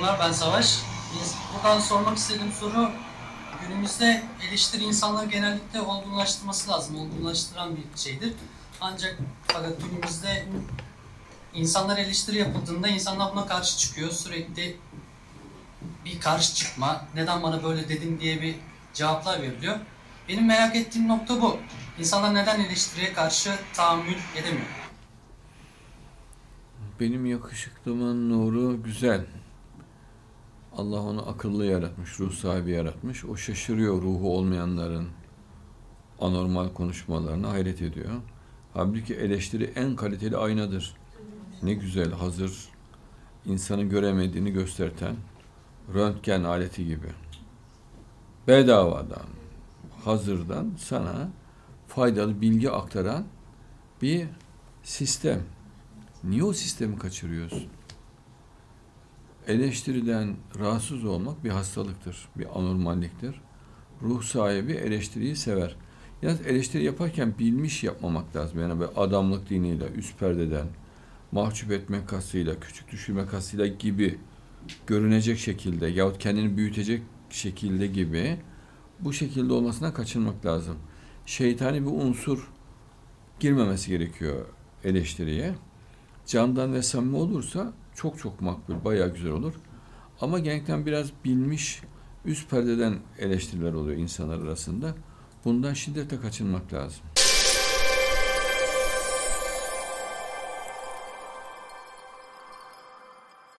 Merhabalar ben Savaş. Buradan sormak istediğim soru günümüzde eleştiri insanları genellikle olgunlaştırması lazım. Olgunlaştıran bir şeydir. Ancak fakat günümüzde insanlar eleştiri yapıldığında insanlar buna karşı çıkıyor. Sürekli bir karşı çıkma, neden bana böyle dedin diye bir cevaplar veriliyor. Benim merak ettiğim nokta bu. İnsanlar neden eleştiriye karşı tahammül edemiyor? Benim yakışıklımın nuru güzel. Allah onu akıllı yaratmış, ruh sahibi yaratmış. O şaşırıyor ruhu olmayanların anormal konuşmalarına hayret ediyor. Halbuki eleştiri en kaliteli aynadır. Ne güzel, hazır, insanı göremediğini gösterten röntgen aleti gibi. Bedavadan, hazırdan sana faydalı bilgi aktaran bir sistem. Niye o sistemi kaçırıyorsun? Eleştiriden rahatsız olmak bir hastalıktır, bir anormalliktir. Ruh sahibi eleştiriyi sever. Yalnız eleştiri yaparken bilmiş yapmamak lazım. Yani böyle adamlık diniyle, üst perdeden, mahcup etmek kastıyla, küçük düşürme kastıyla gibi görünecek şekilde yahut kendini büyütecek şekilde gibi bu şekilde olmasına kaçınmak lazım. Şeytani bir unsur girmemesi gerekiyor eleştiriye candan ve samimi olursa çok çok makbul, bayağı güzel olur. Ama genellikle biraz bilmiş, üst perdeden eleştiriler oluyor insanlar arasında. Bundan şiddetle kaçınmak lazım.